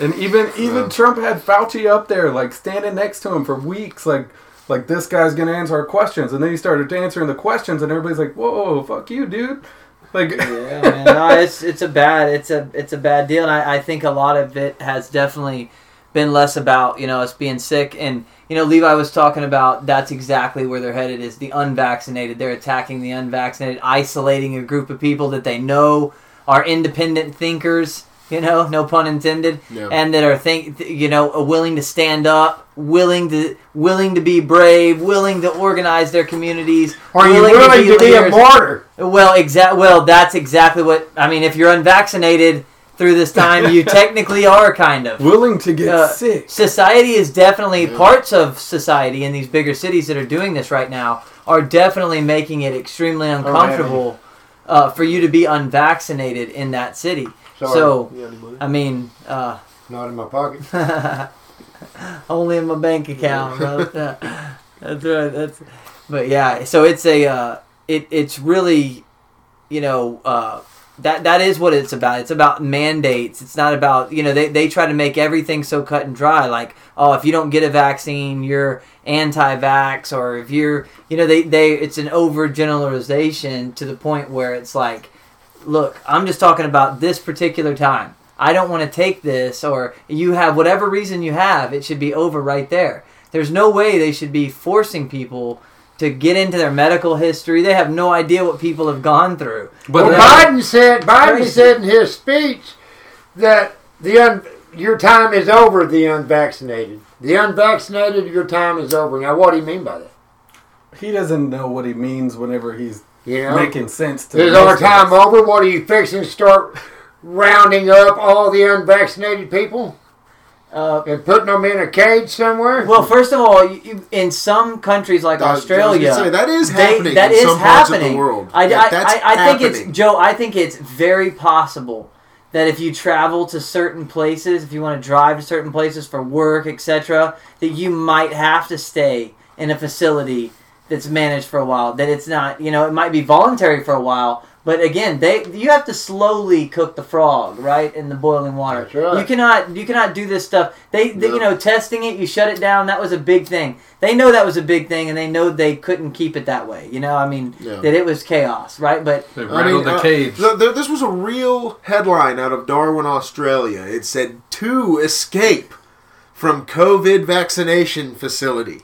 And even even Trump had Fauci up there, like standing next to him for weeks, like like this guy's gonna answer our questions, and then he started answering the questions, and everybody's like, "Whoa, fuck you, dude!" Like, yeah, man. No, it's it's a bad it's a it's a bad deal, and I, I think a lot of it has definitely been less about you know us being sick, and you know Levi was talking about that's exactly where they're headed is the unvaccinated. They're attacking the unvaccinated, isolating a group of people that they know are independent thinkers. You know, no pun intended, Yeah. and that are think you know willing to stand up, willing to willing to be brave, willing to organize their communities. Are you willing to be a martyr? Well, exact. Well, that's exactly what I mean. If you're unvaccinated through this time, you technically are kind of. willing to get Uh, sick. Society is definitely Yeah. parts of society in these bigger cities that are doing this right now are definitely making it extremely uncomfortable uh, for you to be unvaccinated in that city. Sorry. So, You got any money? I mean, uh, Not in my pocket. only in my bank account, that's right. That's, but yeah. So it's a, uh, it it's really, you know, uh, that that is what it's about. It's about mandates. It's not about you know they they try to make everything so cut and dry. Like oh, if you don't get a vaccine, you're anti-vax, or if you're you know they they it's an overgeneralization to the point where it's like, look, I'm just talking about this particular time. I don't want to take this, or you have whatever reason you have, it should be over right there. There's no way they should be forcing people to get into their medical history. They have no idea what people have gone through. But Well, that- Biden said Biden Crazy. said in his speech that the un, your time is over. The unvaccinated, the unvaccinated, your time is over. Now, what do you mean by that? he doesn't know what he means whenever he's You know, making sense to is most our time us. over? What are you fixing to start rounding up all the unvaccinated people Uh, and putting them in a cage somewhere? well, first of all, you, you, in some countries like I was- I Australia, say, that is they- happening that in is some parts of happening. the world. I, That- I, that's I, I think happening. it's Joe. I think it's very possible that if you travel to certain places, if you want to drive to certain places for work, etc., that you might have to stay in a facility that's managed for a while. That it's not, you know, it might be voluntary for a while. But again, they you have to slowly cook the frog, right, in the boiling water. That's right. You cannot you cannot do this stuff. They, they No. you know testing it, you shut it down. That was a big thing. They know that was a big thing, and they know they couldn't keep it that way. You know, I mean Yeah. that it was chaos, right? But They I mean, the uh, cage. th- th- this was a real headline out of Darwin, Australia. It said two escape from COVID vaccination facility.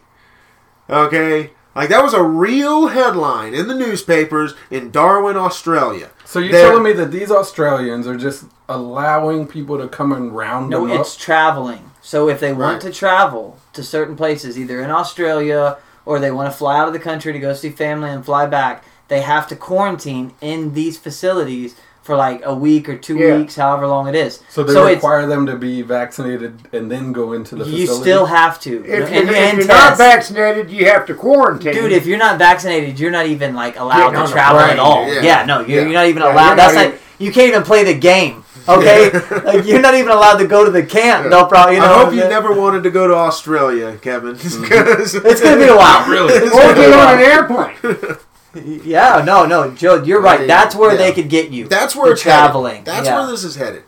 Okay, like that was a real headline in the newspapers in Darwin, Australia. so you're they're- telling me that these Australians are just allowing people to come and round no, them it's traveling. So if they want Right. to travel to certain places, either in Australia or they want to fly out of the country to go see family and fly back, they have to quarantine in these facilities for like a week or two Yeah. weeks, however long it is. So they so require them to be vaccinated and then go into the you facility. still have to. if, and, you're, and if you're not vaccinated, you have to quarantine. Dude, if you're not vaccinated, you're not even like allowed Getting on to travel at all. yeah. Yeah, no, you're, Yeah. you're not even allowed. you're That's not like you can't even play the game. Okay, like you're not even allowed to go to the camp. Yeah. No problem. You know, I hope you never wanted to go to Australia, Kevin. It's gonna be a while. really. It's or get on an airplane. Yeah, no, no, Joe, you're right. Yeah. That's where Yeah. they could get you. That's where The it's traveling. Headed. That's yeah. where this is headed.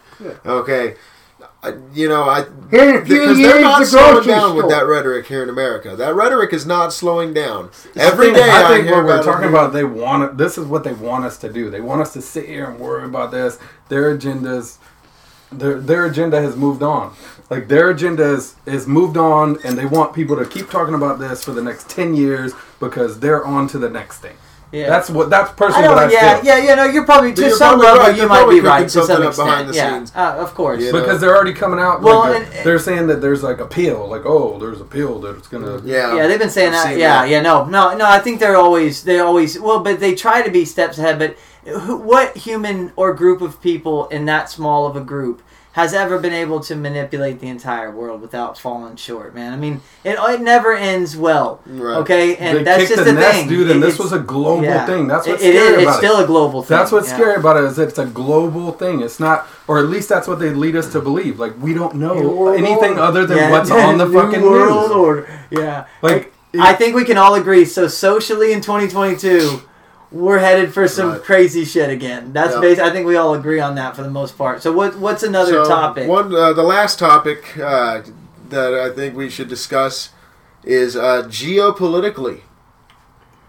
Okay, I, you know I Here in a few because years, they're not the slowing down store. with that rhetoric here in America. That rhetoric is not slowing down. Every day, I think, I, I hear what we're about talking about, they want. This is what they want us to do. They want us to sit here and worry about this. Their agendas, their their agenda has moved on. Like their agenda is, is moved on, and they want people to keep talking about this for the next ten years because they're on to the next thing. Yeah. That's what. That's I personally don't, what I yeah, feel. yeah, yeah. No, you're probably to You're some probably level right. you might be right to some extent. behind the yeah, scenes. Uh, of course. Yeah. Because they're already coming out. Well, like, and- they're, they're saying that there's like a pill, like oh, there's a pill that it's gonna. Yeah, Yeah, they've been saying that. Yeah, that. yeah, no, no, no. I think they're always, they always, well, but they try to be steps ahead. But who, what human or group of people in that small of a group has ever been able to manipulate the entire world without falling short, man? I mean, it, it never ends well. Right. Okay, and they that's just the the nest, thing, dude, and It- this was a global yeah. thing. That's what's It- it scary is. about It's still a global thing. That's what's yeah. scary about it is that it's a global thing. It's not, or at least that's what they lead us to believe. Like we don't know anything order. other than Yeah, what's on the New fucking world news. order. Yeah, Like I think we can all agree. So socially in 2022, we're headed for some Right. crazy shit again. That's Yeah. base. I think we all agree on that for the most part. So what? What's another So, topic? One, uh, the last topic uh, that I think we should discuss is uh, geopolitically.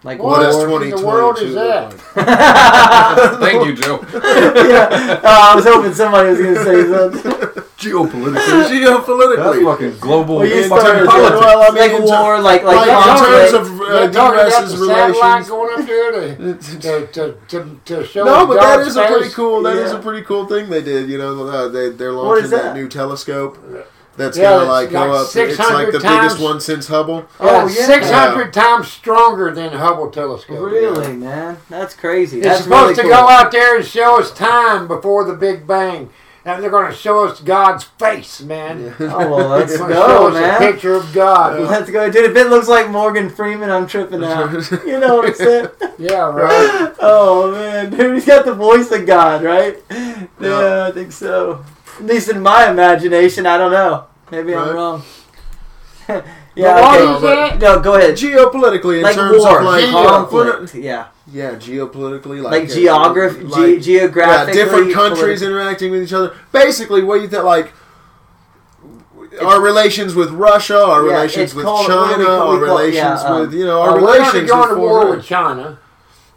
Like What What does in the 2022 world is look that? like? thank you, Joe. yeah. Oh, I was hoping somebody was going to say something. Geopolitically, that's geopolitically. fucking global. Well, you in started terms- politics. well, I mean, like war, like like, like in conflict. terms of uh, You're talking U.S.'s the satellite relations. going up there to, to, to, to, to show No, but that God's is a pretty cool. That is Yeah. a pretty cool thing they did. You know, uh, they they're launching that? that? new telescope. That's Yeah, gonna it's like go like up. It's like the times- biggest one since Hubble. Oh, yeah. 600 times stronger than Hubble telescope. Really, man, that's crazy. It's That's supposed really to cool. go out there and show us time before the Big Bang. And they're going to show us God's face, man. Oh well, let's They're show go, us a man. picture of God. Let's go, dude. If it looks like Morgan Freeman, I'm tripping out. You know what I'm saying? Yeah, right. Oh man, dude, he's got the voice of God, right? Yeah, Yeah. I think so. At least in my imagination, I don't know. Maybe I'm wrong. Yeah. what Okay. is that? No, go ahead. Geopolitically, in Like terms war, of like conflict. Yeah, Yeah, geopolitically, like, like, uh, geography, like- ge- yeah, geographically. different countries politi- interacting with each other. Basically, what you think like our relations with Russia, our Yeah, relations with called- China, call- our we call- relations yeah, um, with you know Well, our we're going to relations go with to war foreign- with China.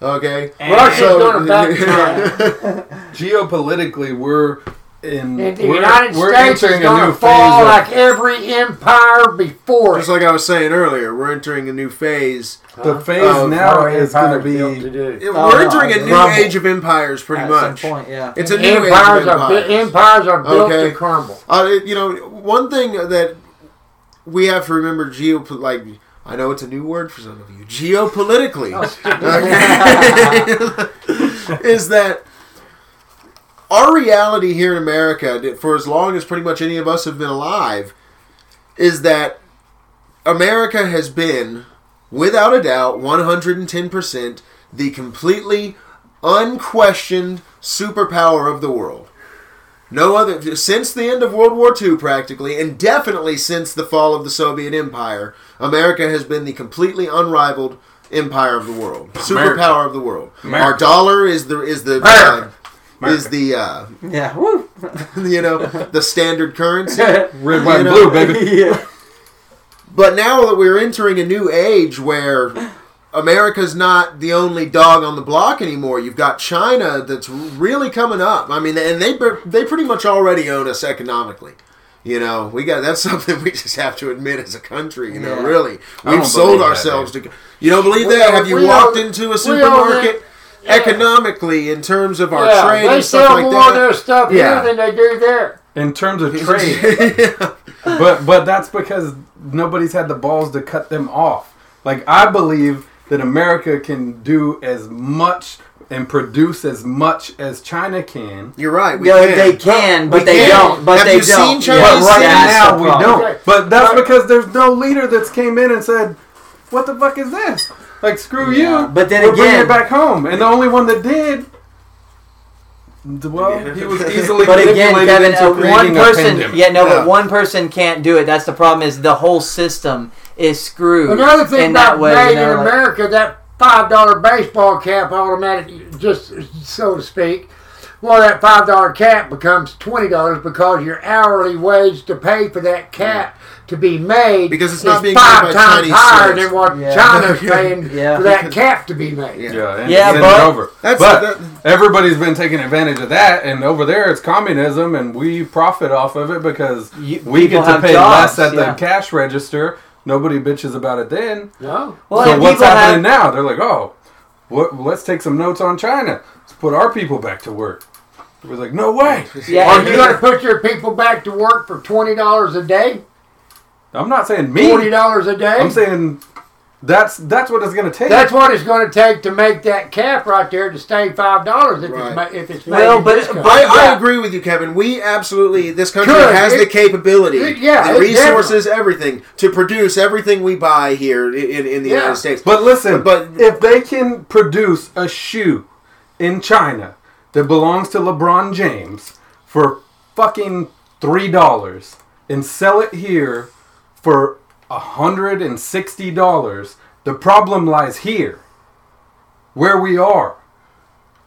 Okay, Russia's So- going to back China. Geopolitically, we're in. And the we're, United we're States is going to fall phase. like every empire before Just it. like I was saying earlier, we're entering a new phase. of, the phase Oh, now is going to empire's built to be. It- Oh, we're no, entering a I new crumble. age of empires, pretty At much. some point, yeah. It's a new age empires of are bu- empires. empires are built Okay. to crumble. Uh, you know, one thing that we have to remember, geo like I know it's a new word for some of you. Geopolitically, okay, is that our reality here in America, for as long as pretty much any of us have been alive, is that America has been, without a doubt, 110% the completely unquestioned superpower of the world. No other since the end of World War II, practically, and definitely since the fall of the Soviet Empire, America has been the completely unrivaled empire of the world, superpower America. of the world. America. Our dollar is the is the America. is the uh, Yeah. Woo. you know the standard currency. Red, white, and blue, baby. yeah. But now that we're entering a new age where America's not the only dog on the block anymore, you've got China that's really coming up. I mean, and they they pretty much already own us economically. You know, we got that's something we just have to admit as a country. You know, Yeah. really, we've sold believe that, ourselves to. You don't believe We that? Have you walked own- into a we own supermarket Yeah. economically in terms of our yeah, trade they and stuff sell like more that? of their stuff Yeah. here than they do there. In terms of trade, yeah. but but that's because nobody's had the balls to cut them off. Like I believe that America can do as much and produce as much as China can. You're right. We Yeah, can. they can, but We they can. don't. But Have they you don't. Chinese Yeah, But right that's now we problem. don't. But that's But- because there's no leader that's came in and said, "What the fuck is this?" Like screw Yeah, you. but then We're bringing it back home, and the only one that did. Well, he was easily But again, manipulated Kevin, into uh, one person, yeah, no, Yeah. but one person can't do it. That's the problem. Is the whole system is screwed. Another thing in that about way, made you know, in like- America, that five dollar baseball cap automatic, just so to speak. Well, that five dollar cap becomes twenty dollars because your hourly wage to pay for that cap to be made Because it's is not being five by times Chinese higher slaves. than what Yeah. China's paying Yeah. for that cap to be made. Yeah. Yeah, and Yeah, send but- over. That's- but that- everybody's been taking advantage of that, and over there it's communism, and we profit off of it because You- we get to pay jobs, less at yeah. the cash register. Nobody bitches about it then. No. Well, so what's happening have- now? They're like, oh, what, let's take some notes on China. Let's put our people back to work. It was like, no way. Yeah, Are you you- going to put your people back to work for twenty dollars a day? I'm not saying me. Forty dollars a day? I'm saying that's that's what it's going to take. That's what it's going to take to make that cap right there to stay five dollars if Right. it's ma- if it's Well, but- but- I, I agree with you, Kevin. We absolutely this country Could. has the capability, it- yeah, the it resources, everything to produce everything we buy here in, in, in the Yeah. United States. But listen, But- if they can produce a shoe in China that belongs to LeBron James for fucking three dollars and sell it here for a hundred and sixty dollars, the problem lies here, where we are.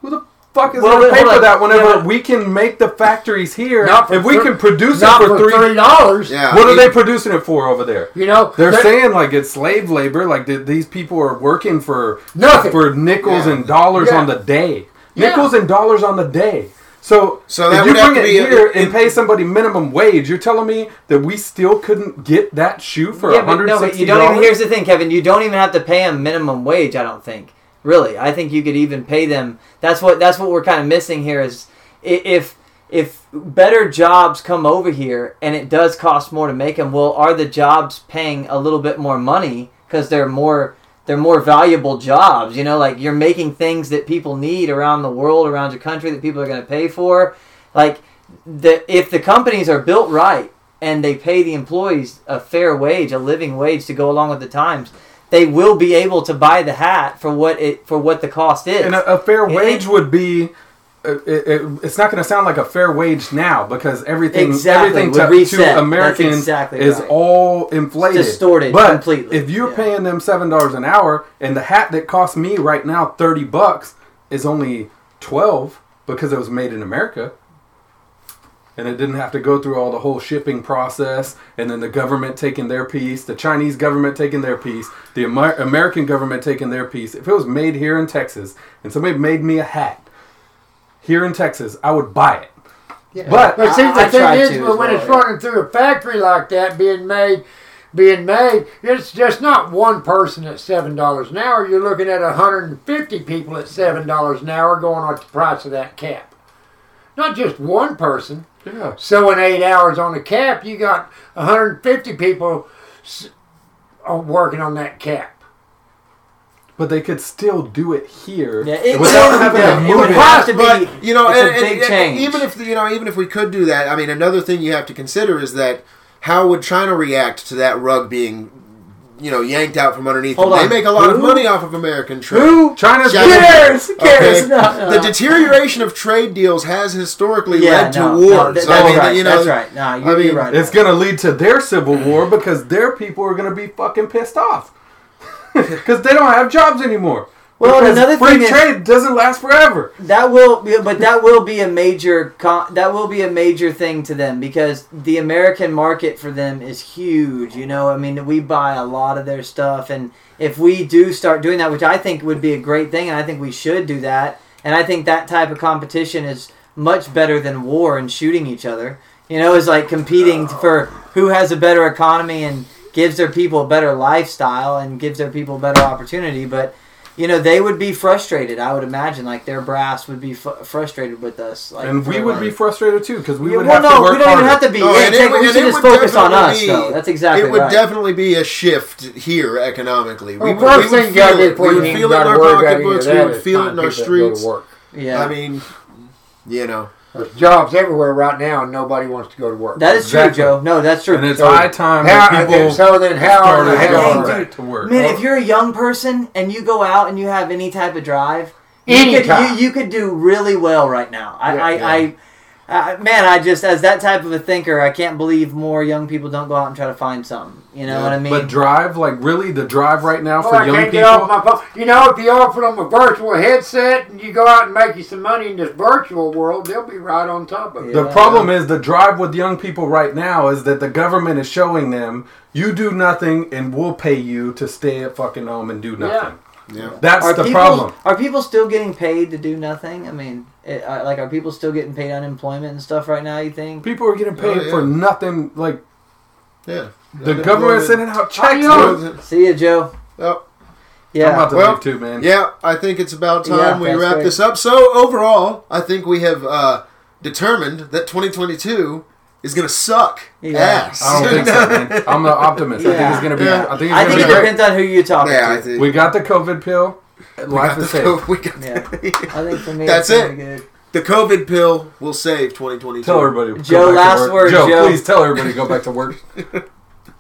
Who the fuck is Well, gonna pay for that whenever Yeah, we can make the factories here? Not for if we thir- can produce it for, for three, three dollars. Yeah. what are they producing it for over there? You know, They're that- saying like it's slave labor, like th- these people are working for Nothing. for nickels Yeah. and dollars Yeah. on the day, Yeah. nickels and dollars on the day. So, So that if you would have bring to it be a- here and pay somebody minimum wage, you're telling me that we still couldn't get that shoe for yeah, one but no, but you don't even. Here's the thing, Kevin. You don't even have to pay them minimum wage. I don't think. Really, I think you could even pay them. That's what. That's what we're kind of missing here. Is if if better jobs come over here and it does cost more to make them, well, are the jobs paying a little bit more money because they're more they're more valuable jobs? You know, like you're making things that people need around the world, around your country that people are going to pay for. Like the if the companies are built right and they pay the employees a fair wage, a living wage to go along with the times, they will be able to buy the hat for what it for what the cost is. and a, a fair wage would be. It, it, it's not going to sound like a fair wage now because everything Exactly, everything to, to Americans exactly is right. all inflated, distorted but completely, If you're yeah. paying them seven dollars an hour, and the hat that costs me right now thirty bucks is only twelve because it was made in America, and it didn't have to go through all the whole shipping process, and then the government taking their piece, the Chinese government taking their piece, the Amer- American government taking their piece. If it was made here in Texas, and somebody made me a hat here in Texas, I would buy it. Yeah. But- but see, I- the I thing is, when well, it's yeah. running through a factory like that, being made, being made, it's just not one person at seven dollars an hour. You're looking at 150 people at seven dollars an hour going on the price of that cap. Not just one person. Yeah. So in eight hours on the cap, you got 150 people uh, working on that cap. But they could still do it here Yeah, it without would- having yeah, to it move would it. have to but be- you know, it's a and, and- big and change. even if you know, even if we could do that, I mean, another thing you have to consider is that how would China react to that rug being, you know, yanked out from underneath Hold them? on. They make a lot of money off of American trade. Who? China's China- cares? Who cares? Okay. No, no, The deterioration of trade deals has historically yeah, led to no, wars. no, that- I that's mean, right. you know, that's right. No, you're, I mean, you're right. It's gonna lead to their civil war because their people are gonna be fucking pissed off because they don't have jobs anymore. Well, Because another free thing is- trade doesn't last forever. That will, be, but that will be a major. Con- that will be a major thing to them because the American market for them is huge. You know, I mean, we buy a lot of their stuff, and if we do start doing that, which I think would be a great thing, and I think we should do that, and I think that type of competition is much better than war and shooting each other. You know, is like competing for who has a better economy and gives their people a better lifestyle and gives their people better opportunity, but you know they would be frustrated i would imagine like their brass would be fu- frustrated with us like and we would like- be frustrated too because we Yeah, would well have no to work we don't harder. even have to be No, yeah, and it take- would- we and should just focus on definitely us be- though that's exactly it would right definitely be a shift here economically. Well, we, first we would thing gotta feel do it. We would feel it in our worry about any of pocketbooks. We would feel it in our people that go to streets. yeah I mean, you know, There's jobs everywhere right now, and nobody wants to go to work. that is Exactly. true joe no that's true and it's So, high time How, that people so then, how in started the Hey, hell? going dude, back to work. man if you're a young person and you go out and you have any type of drive you Anytime. could, you, you could do really well right now i Yeah, I, yeah. I I, man, I just as that type of a thinker, I can't believe more young people don't go out and try to find something. You know Yeah, what I mean? but drive, like really, the drive right now Oh, for I young can't get off people. my phone. You know, if you offer them a virtual headset and you go out and make you some money in this virtual world, they'll be right on top of it. The problem is the drive with young people right now is that the government is showing them you do nothing and we'll pay you to stay at fucking home and do nothing. yeah. That's are the people, problem. Are people still getting paid to do nothing? I mean, it, uh, like, are people still getting paid unemployment and stuff right now? You think? People are getting paid Oh, yeah. for nothing. Like Yeah. the government sending out checks. How dude. See you, Joe. Oh, Yeah. I'm about to Well, leave too, man. yeah, I think it's about time Yeah, we that's wrap great. this up. So overall, I think we have uh, determined that 2022 is going to suck Yeah. ass. I don't think so, man. I'm the optimist. I think it's gonna be. Yeah. I think it's I gonna think be it great. depends on who you talk yeah, I to. think We got the COVID pill. We Life got is the safe. co- we got Yeah. I think for me, That's it's it. Good. the COVID pill will save 2022. Tell everybody. to Joe, go back to last work. word, Joe, Joe. please tell everybody to go back to work.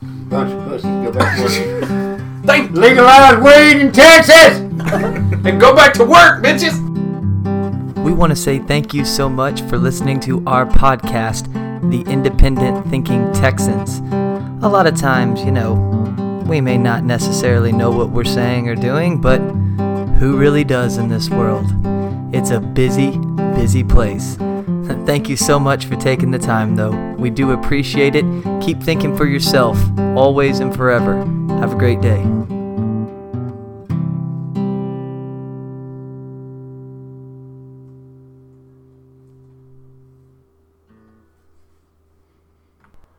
Bunch of pussies go back to work. Thank Legalize weed in Texas! and go back to work, bitches. We want to say thank you so much for listening to our podcast, The Independent Thinking Texans. A lot of times, you know, we may not necessarily know what we're saying or doing, but who really does in this world? It's a busy, busy place. Thank you so much for taking the time, though. We do appreciate it. Keep thinking for yourself, always and forever. Have a great day.